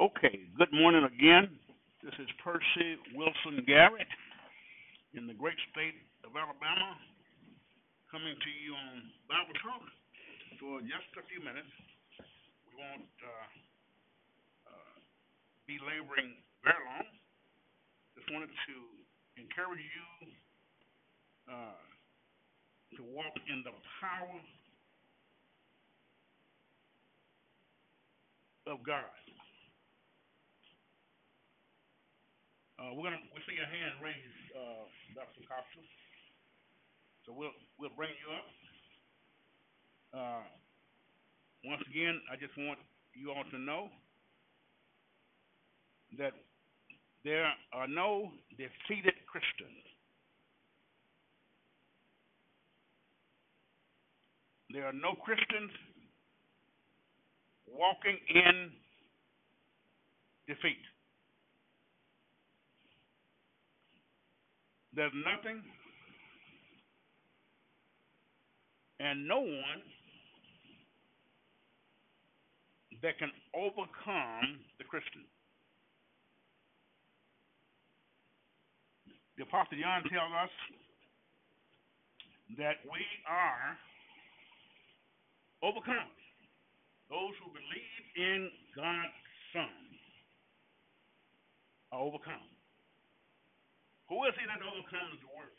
Okay, good morning again. This is Percy Wilson Garrett in the great state of Alabama, coming to you on Bible Talk for just a few minutes. We won't uh, uh, be laboring very long. Just wanted to encourage you uh, to walk in the power of God. Uh, we're gonna we see your hand raised, uh, Dr. Costa. So we'll we'll bring you up. Uh, once again, I just want you all to know that there are no defeated Christians. There are no Christians walking in defeat. There's nothing and no one that can overcome the Christian. The Apostle John tells us that we are overcome. Those who believe in God's Son are overcome. Who is he that overcomes the world?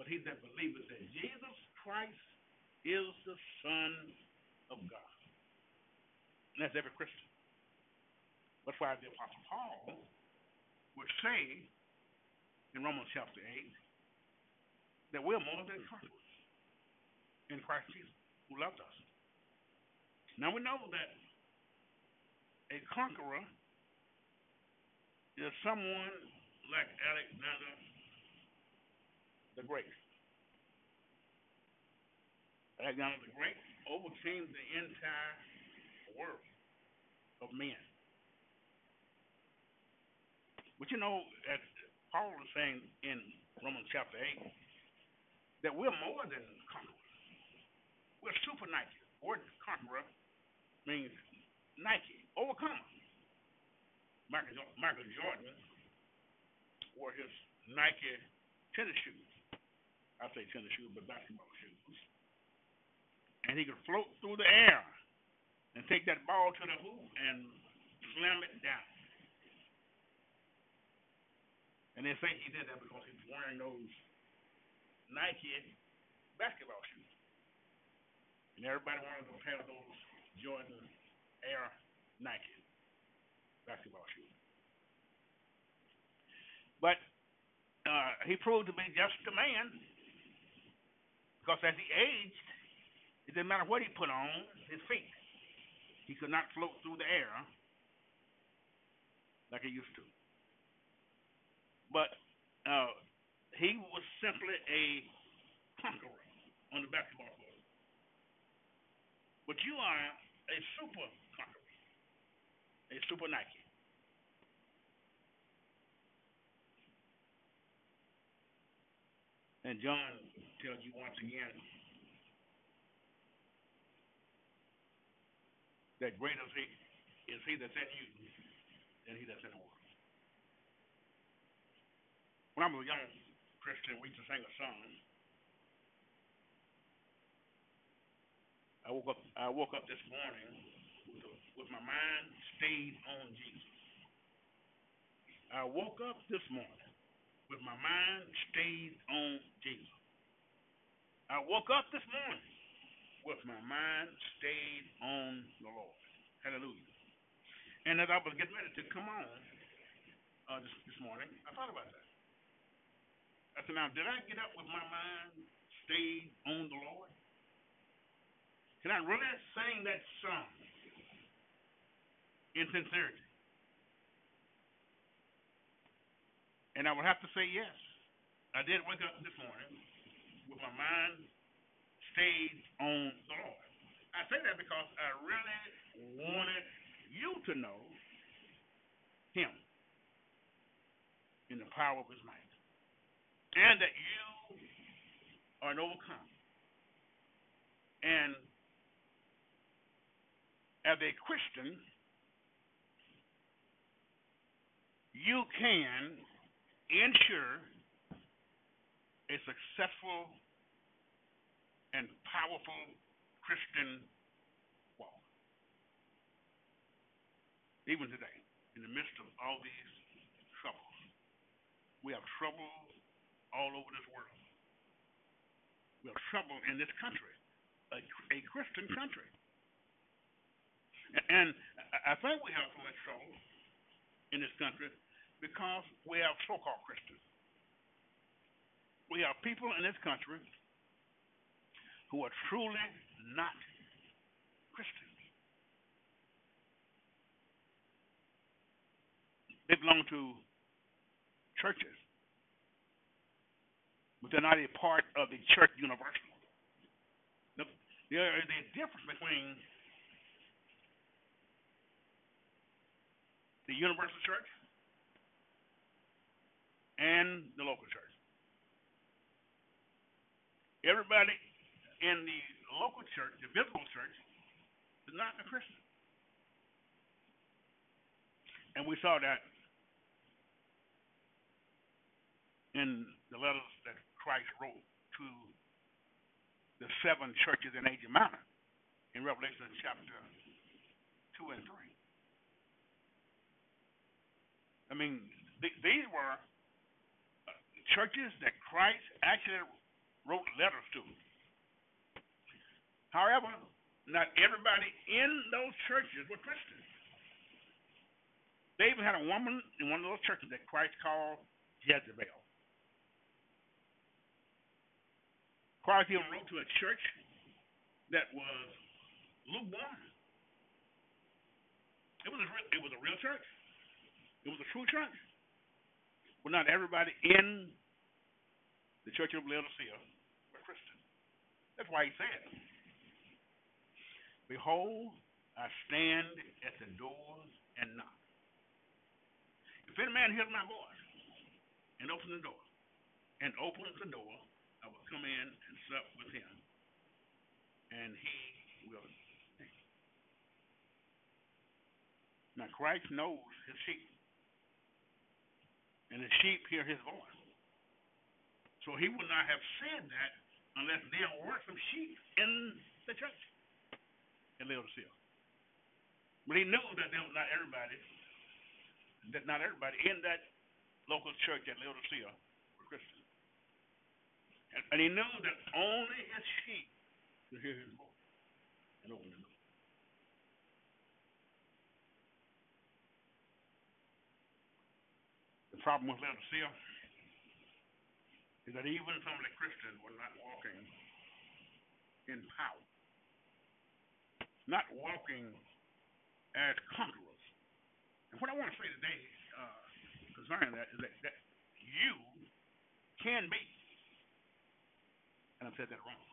But he that believeth that Jesus Christ is the Son of God. And that's every Christian. That's why the Apostle Paul would say in Romans chapter 8 that we're more than conquerors in Christ Jesus, who loved us. Now we know that a conqueror is someone like Alexander the Great. Alexander the Great overcame the entire world of men. But you know, as Paul is saying in Romans chapter 8, that we're more than conquerors. We're super Nike. The word conqueror means Nike, overcomer. Michael, Michael Jordan wore his Nike tennis shoes. I say tennis shoes, but basketball shoes. And he could float through the air and take that ball to the hoop and slam it down. And they think he did that because he was wearing those Nike basketball shoes. And everybody wanted to have those Jordan Air Nike basketball shoes. But uh, he proved to be just a man because as he aged, it didn't matter what he put on his feet. He could not float through the air like he used to. But uh, he was simply a conqueror on the basketball court. But you are a super conqueror, a super Nike. And John tells you once again that greater is he, is he that's in you than he that's in the world. When I was a young Christian, we used to sing a song. I woke up. I woke up this morning with, with my mind stayed on Jesus. I woke up this morning with my mind stayed on Jesus. I woke up this morning with my mind stayed on the Lord. Hallelujah. And as I was getting ready to come on uh, this, this morning, I thought about that. I said, now, did I get up with my mind stayed on the Lord? Can I really sing that song in sincerity? And I would have to say yes. I did wake up this morning with my mind stayed on the Lord. I say that because I really wanted you to know Him in the power of His might. And that you are an overcomer. And as a Christian, you can ensure a successful and powerful Christian walk. Even today, in the midst of all these troubles, we have trouble all over this world. We have trouble in this country, a, a Christian country. And I think we have so much trouble in this country because we have so-called Christians. We have people in this country who are truly not Christians. They belong to churches, but they're not a part of the church universal. There is a difference between the universal church and the local church. Everybody in the local church, the visible church, is not a Christian. And we saw that in the letters that Christ wrote to the seven churches in Asia Minor in Revelation chapter 2 and 3. I mean, th- these were churches that Christ actually wrote letters to. However, not everybody in those churches were Christians. They even had a woman in one of those churches that Christ called Jezebel. Christ even wrote to a church that was lukewarm. It was a real, it was a real church. It was a true church. But not everybody in the church of Laodicea were Christian. That's why he said, Behold, I stand at the doors and knock. If any man hears my voice and opens the door, and opens the door, I will come in and sup with him, and he will. Now Christ knows his sheep, and the sheep hear his voice. So he would not have said that unless there were some sheep in the church in Laodicea. But he knew that there was not everybody, that not everybody in that local church at Laodicea were Christians. And, and he knew that only his sheep could hear his voice and open the door. The problem with Laodicea is that even some of the Christians were not walking in power, not walking as conquerors. And what I want to say today uh, concerning that is that, that you can be, and I've said that wrong,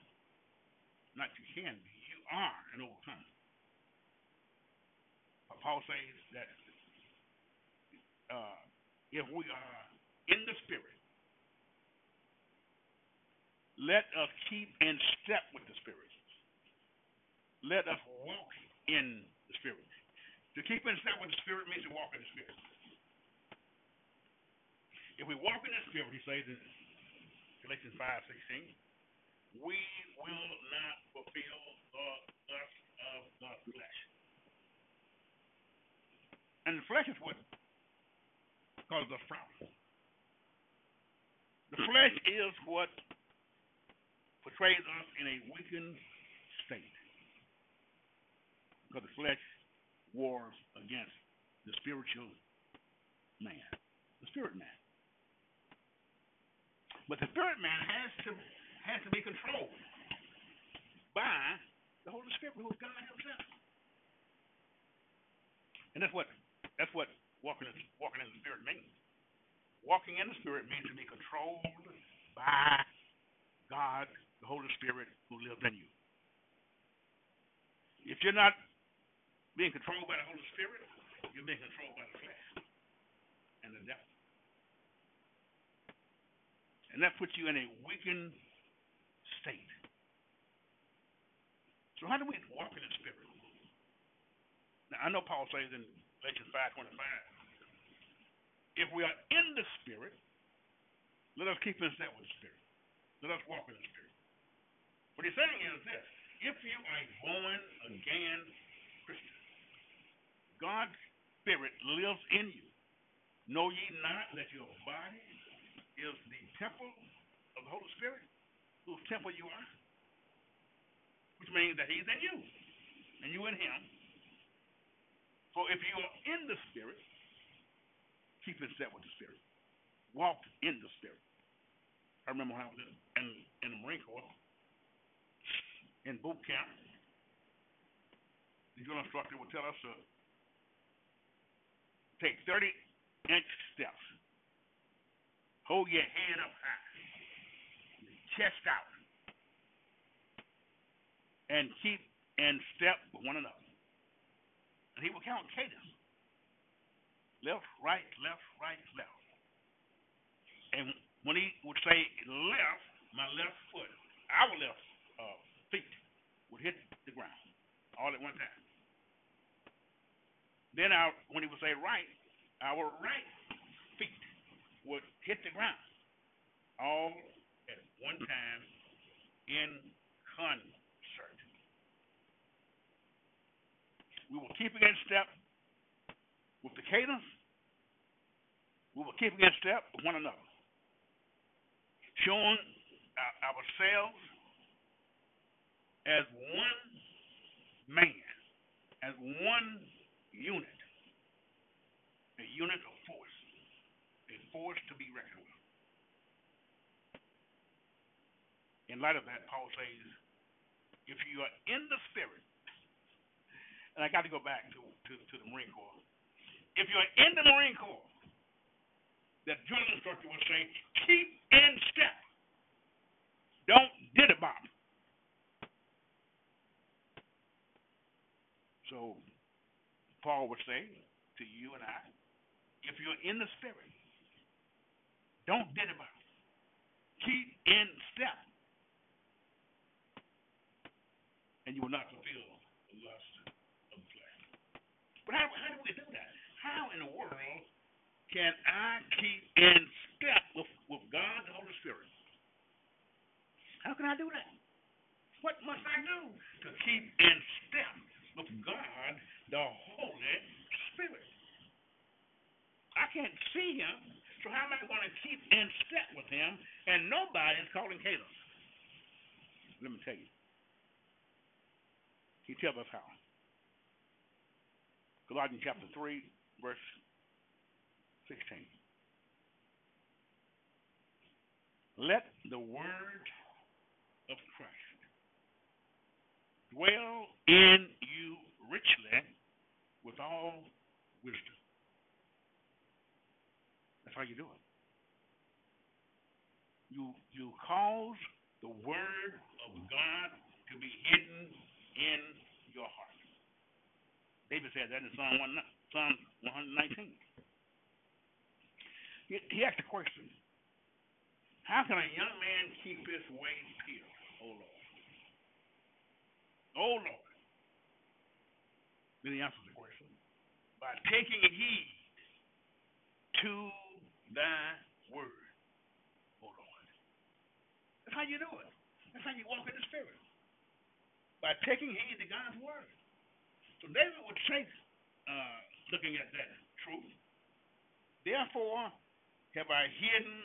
not you can be, you are an overcomer. Paul says that uh, if we are in the Spirit, let us keep in step with the Spirit. Let us walk in the Spirit. To keep in step with the Spirit means to walk in the Spirit. If we walk in the Spirit, he says in Galatians 5 16, we will not fulfill the lust of the flesh. And the flesh is what causes us problems. The flesh is what portrays us in a weakened state. Because the flesh wars against the spiritual man, the spirit man. But the spirit man has to has to be controlled by the Holy Spirit, who is God Himself. And that's what that's what walking in, walking in the Spirit means. Walking in the Spirit means to be controlled by God, the Holy Spirit, who lives in you. If you're not being controlled by the Holy Spirit, you're being controlled by the flesh and the devil. And that puts you in a weakened state. So how do we walk in the Spirit? Now I know Paul says in Galatians five twenty five, if we are in the Spirit, let us keep in step with the Spirit. Let us walk in the Spirit. What he's saying is this if you are a born again Christian, God's Spirit lives in you. Know ye not that your body is the temple of the Holy Spirit, whose temple you are? Which means that he's in you, and you in him. So if you are in the Spirit, keep in step with the Spirit. Walk in the Spirit. I remember when I was in, in the Marine Corps, in boot camp, the drill instructor would tell us to take 30 inch steps. Hold your head up high, your chest out, and keep in step with one another. And he would count cadence. Left, right, left, right, left. And when he would say left, my left foot, our left uh, feet would hit the ground all at one time. Then our, when he would say right, our right feet would hit the ground all at one time in concert. We will keep in step with the cadence. We will keep in step with one another, showing ourselves as one man, as one unit, a unit of force, a force to be reckoned with. In light of that, Paul says, if you are in the Spirit, and I got to go back to, to, to the Marine Corps. If you're in the Marine Corps, that drill instructor would say, keep in step. Don't did about. So Paul would say to you and I, if you're in the spirit, don't about. Keep in step. And you will not fulfill the lust of the flesh. But how, how do we do that? How in the world can I keep in step with, with God the Holy Spirit? How can I do that? What must I do to keep in step with God the Holy Spirit? I can't see him, so how am I going to keep in step with him and nobody is calling Caleb? Let me tell you. He tells us how. Colossians chapter 3, verse 16. Let the word of Christ dwell in you richly with all wisdom. That's how you do it. You you cause the word of God to be hidden in your heart. David said that in Psalm one Psalm one hundred nineteen. He, he asked a question. How can a young man keep his way pure, oh Lord? Oh Lord. Then he answers the question. By taking heed to thy word, oh Lord. That's how you do it. That's how you walk in the spirit. By taking heed to God's word. So David would say, uh, looking at that truth, therefore have I hidden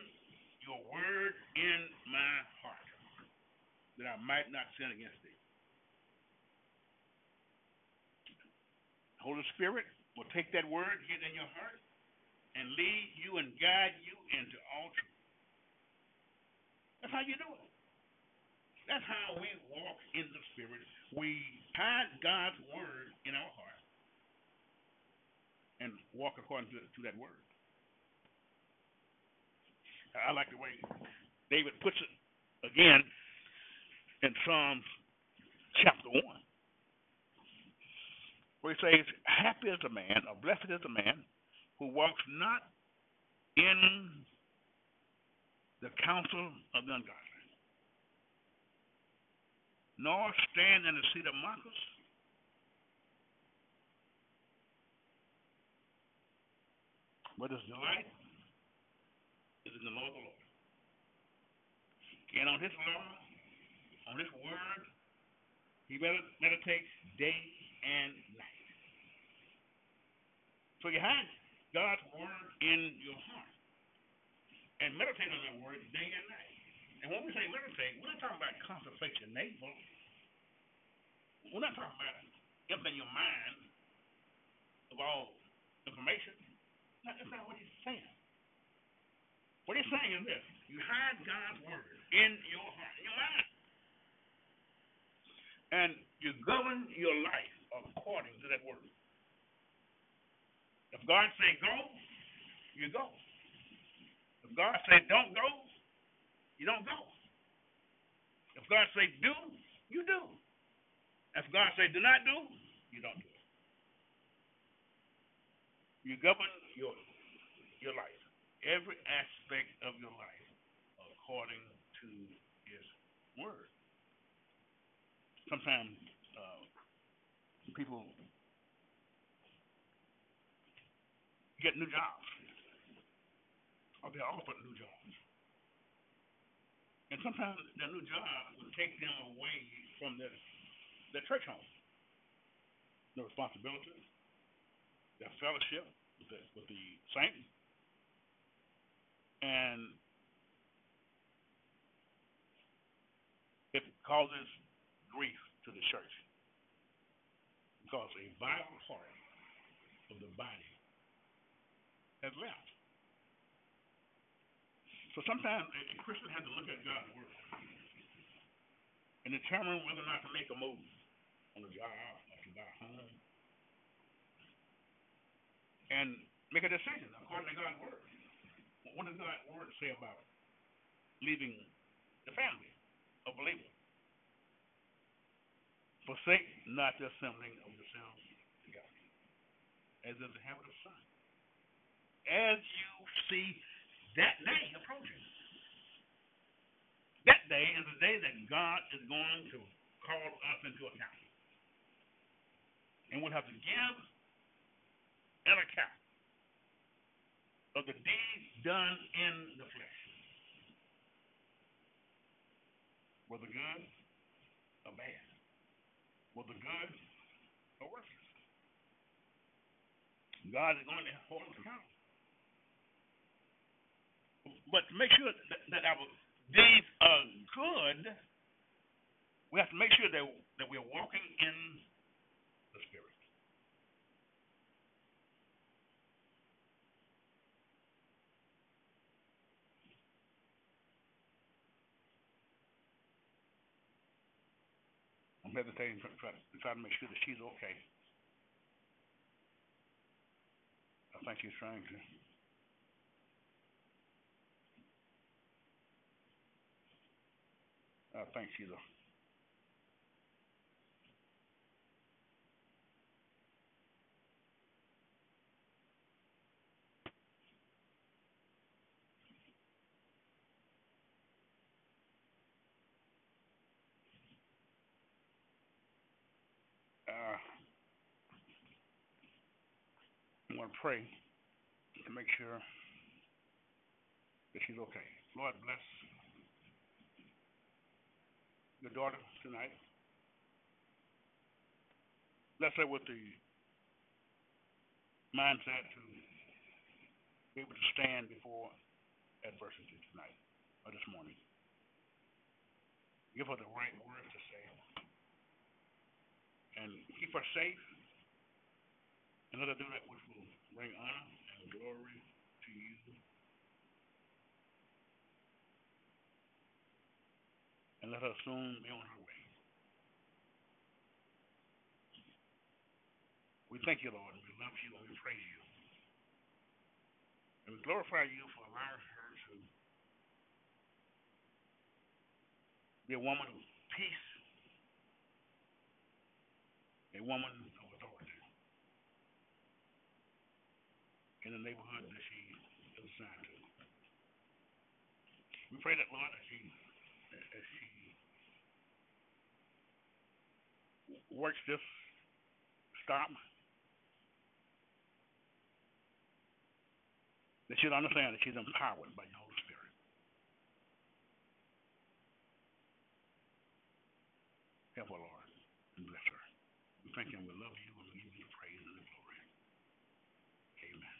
your word in my heart, that I might not sin against thee. Holy Spirit will take that word get in your heart and lead you and guide you into all truth. That's how you do it. That's how we walk in the Spirit. We hide God's word in our heart and walk according to, to that word. I like the way David puts it again in Psalms chapter 1, where he says, Happy is the man, or blessed is the man, who walks not in the counsel of the ungodly, nor stand in the seat of mockers, But his delight is in the law of the Lord. And on his law, on his word, he meditates day and night. So you hide God's word in your heart and meditate on that word day and night. And when we say meditate, we're not talking about contemplation navel. We're not talking about emptying your mind of all information. That's not what he's saying. What he's saying is this you hide God's word in your heart, in your mind. And you govern your life according to that word. If God say go, you go. If God say don't go, you don't go. If God say do, you do. If God say do not do, you don't do. You govern your your life, every aspect of your life, according to His word. Sometimes uh, people get new jobs, or they're offered new jobs, and sometimes their new job will take them away from their their church home, their responsibilities, their fellowship with the, with the saints, and it causes grief to the church. Because a vital part of the body has left. So sometimes a Christian has to look at God's word and determine whether or not to make a move on the job, or to buy a home, and make a decision according to God's word. What does God's word say about leaving the family of believers? Forsake not the assembling of yourselves together, as is the habit of some. As you see that day approaching. That day is the day that God is going to call us into account. And we'll have to give an account of the deeds done in the flesh. Whether good or bad. Whether good or worthless. God is going to hold us accountable. But to make sure that, that our deeds are good, we have to make sure that, that we're walking in the Spirit. I'm hesitating to try, to try to make sure that she's okay. I think she's trying to. I think she's. Uh, I'm going to pray to make sure that she's okay. Lord, bless your daughter tonight. Bless her with the mindset to be able to stand before adversity tonight or this morning. Give her the right words to say. And keep her safe. And let her do that which will bring honor and glory to you. And let her soon be on her way. We thank you, Lord, we love you and we praise you. And we glorify you for allowing her to be a woman of peace, a woman of authority in the neighborhood that she is assigned to. We pray that, Lord, as she, as she works this stop, that she'll understand that she's empowered by your Holy Spirit. Help her, Lord, and bless her. We thank you and we love you and we give you the praise and the glory. Amen.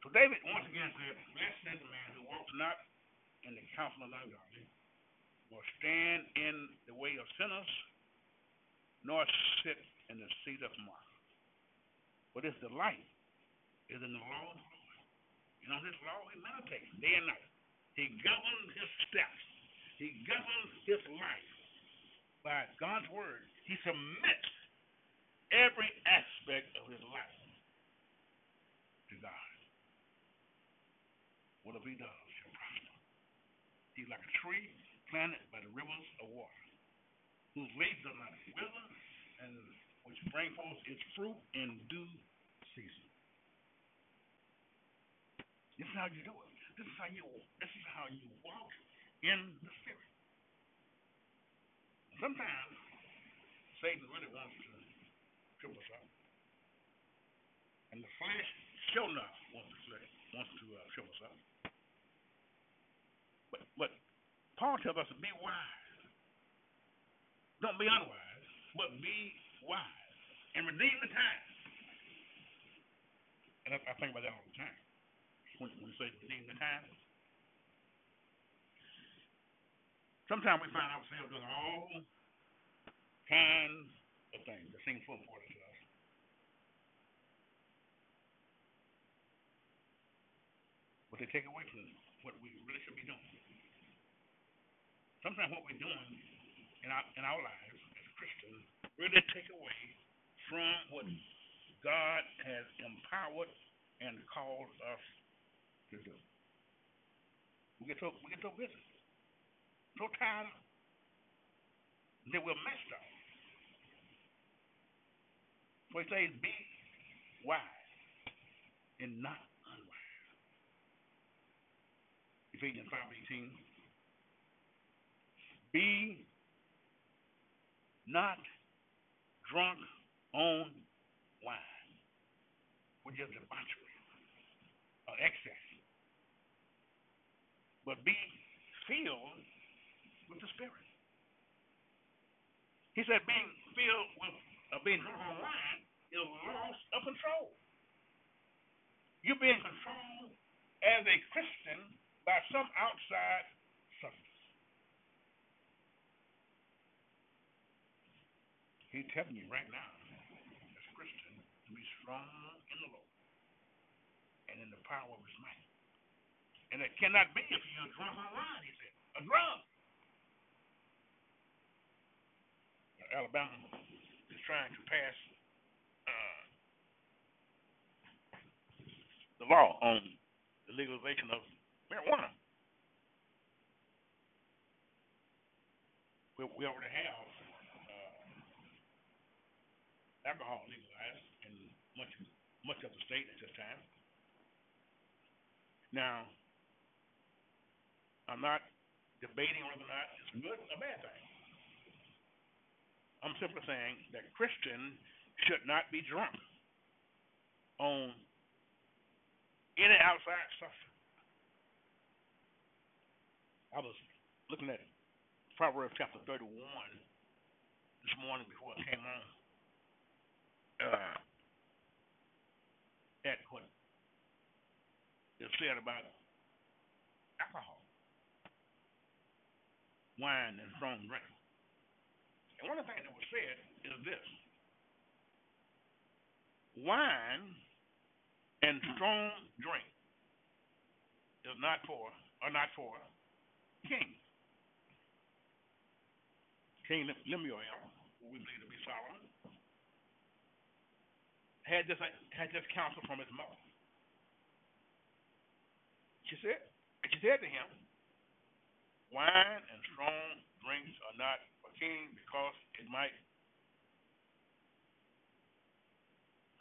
So David once again said, Blessed is the man who walks not in the counsel of the ungodly, nor stand in the way of sinners, nor sit in the seat of mockers. But his delight is in the law of the Lord. And on his law he meditates day and night. He governs his steps. He governs his life by God's word. He submits every aspect of his life to God. Whatever he does shall prosper. He's like a tree planted by the rivers of water, whose leaves are not wither, and which bring forth its fruit in due season. This is how you do it. This is how you this is how you walk in the spirit. Sometimes Satan really wants to trip us up. And the flesh sure wants to wants to uh, trip us up. But but Paul tells us to be wise. Don't be unwise, but be wise and redeem the time. And I, I think about that all the time. When, when you say redeem the time, sometimes we find ourselves doing all kinds of things that seem so important to us. But they take away from what we really should be doing. Sometimes what we're doing in our in our lives as Christians really take away from what God has empowered and called us to do. We get so we get so busy, so tired that we're messed up. So he says, be wise and not unwise. Ephesians five eighteen. Be not drunk on wine, which is debauchery or excess, but be filled with the Spirit. He said, being filled with, uh, being drunk on wine is loss of control. You're being controlled as a Christian by some outside substance. He's telling you right now, as Christian, to be strong in the Lord and in the power of his might. And it cannot be if you're drunk on wine, he said. A drunk. Alabama is trying to pass uh, the law on the legalization of marijuana. We, we already have alcohol legalized in much much of the state at this time. Now, I'm not debating whether or not it's good or bad thing. I'm simply saying that Christians should not be drunk on any outside stuff. I was looking at Proverbs chapter 31 this morning before I came on. Uh, at what is said about alcohol, wine, and strong drink. And one of the things that was said is this wine and strong drink is not for are not for kings. King Lemuel, we believe to be Solomon, had this had this counsel from his mother. She said, she said to him, wine and strong drinks are not for king because it might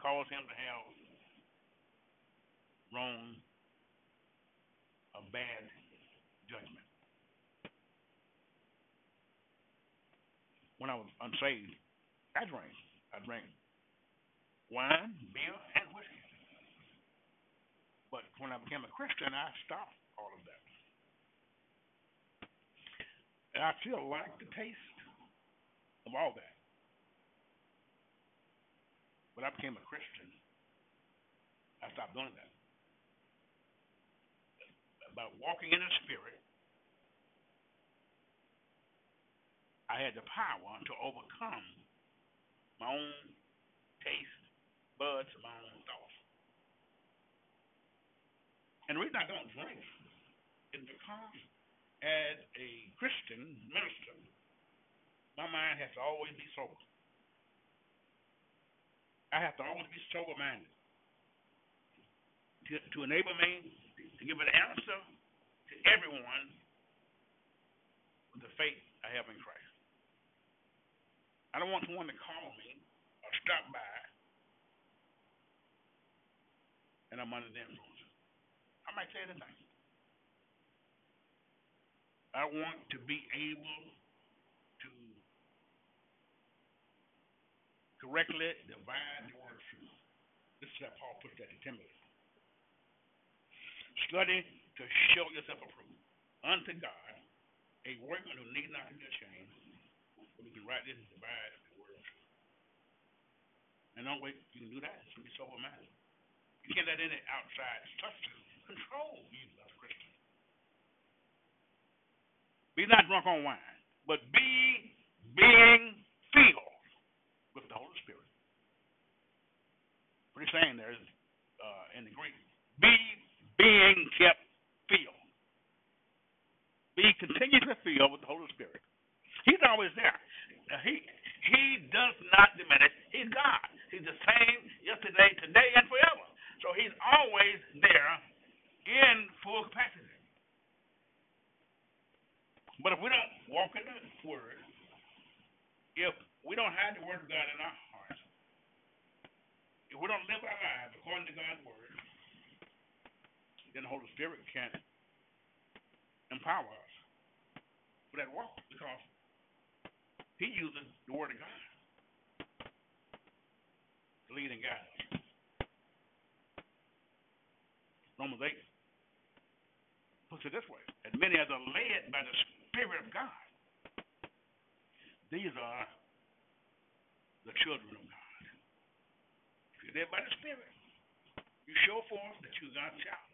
cause him to have wrong a bad judgment. When I was unsaved, I drank. I drank wine, beer, and way. But when I became a Christian, I stopped all of that. And I still like the taste of all that. When I became a Christian, I stopped doing that. By walking in the Spirit, I had the power to overcome my own taste buds, my own thoughts. And the reason I don't drink is because as a Christian minister, my mind has to always be sober. I have to always be sober minded to, to enable me to give an answer to everyone with the faith I have in Christ. I don't want someone to call me or stop by and I'm under the influence. I might say anything. I want to be able to correctly divide the word of truth. This is how Paul puts that to Timothy. Study to show yourself approved unto God, a workman who need not be ashamed, we can rightly divide the word of truth. And don't wait, you can do that. So be sober minded. You can't let any outside substance control you a Christian. Be not drunk on wine, but be being filled with the Holy Spirit. What he's saying there is uh, in the Greek, be being kept filled. Be continuously filled with the Holy Spirit. He's always there. He he does not diminish. He's God. He's the same yesterday, today, and forever. So he's always there in full capacity. But if we don't walk in the Word, if we don't have the Word of God in our hearts, if we don't live our lives according to God's Word, then the Holy Spirit can't empower us for that walk because He uses the Word of God to lead and guide us. Romans 8 puts it this way as many as are led by the Spirit of God, these are the children of God. If you're led by the Spirit, you show forth that you're God's child.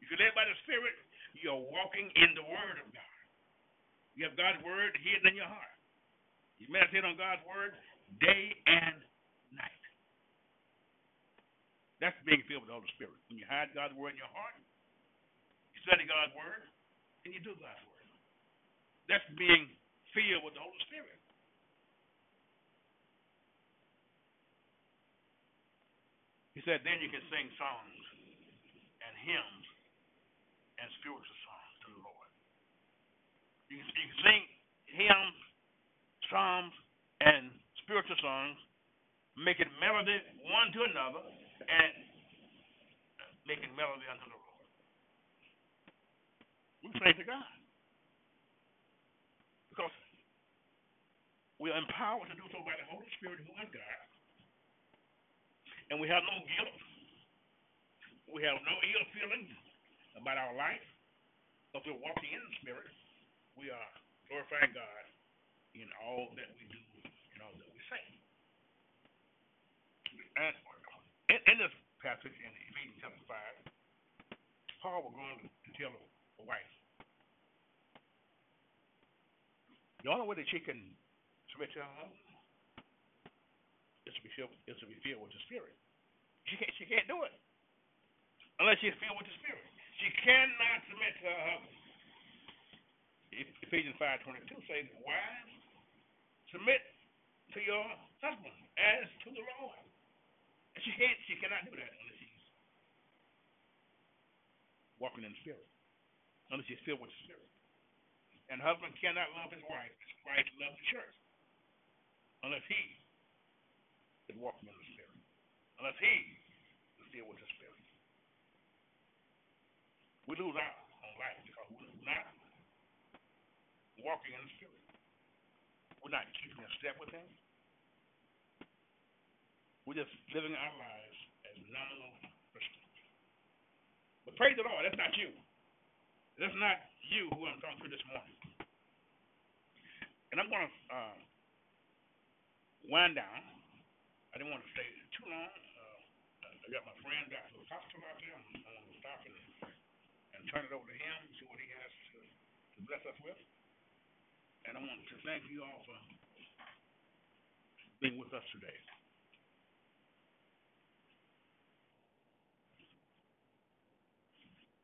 If you're led by the Spirit, you're walking in the Word of God. You have God's Word hidden in your heart. You meditate on God's Word day and night. That's being filled with the Holy Spirit. When you hide God's Word in your heart, you study God's Word, and you do God's Word. That's being filled with the Holy Spirit. He said, then you can sing songs and hymns and spiritual songs to the Lord. You can, you can sing hymns, psalms, and spiritual songs, making melody one to another, and making melody unto the Lord. We sing to God. Because we are empowered to do so by the Holy Spirit who is God. And we have no guilt. We have no ill feelings about our life. Because we're walking in the Spirit. We are glorifying God in all that we do and all that we say. And in, in this passage in Ephesians chapter 5, Paul was going to tell a wife The only way that she can submit to her husband is to be filled is to be filled with the Spirit. She can't she can't do it unless she's filled with the Spirit. She cannot submit to her husband. Ephesians five twenty two says, Wives, submit to your husband as to the Lord. She can't she cannot do that unless she's walking in the Spirit. Unless she's filled with the Spirit. And husband cannot love his wife as Christ loves the church unless he is walking in the Spirit. Unless he is filled with the Spirit. We lose out on life because we're not walking in the Spirit. We're not keeping a step with him. We're just living our lives as phenomenal Christian. But praise the Lord, that's not you. That's not you who I'm talking to this morning. And I'm going to uh, wind down. I didn't want to stay too long. Uh, I got my friend Dr. Apostle out there. I'm going to stop and, and turn it over to him, see what he has to, to bless us with. And I want to thank you all for being with us today.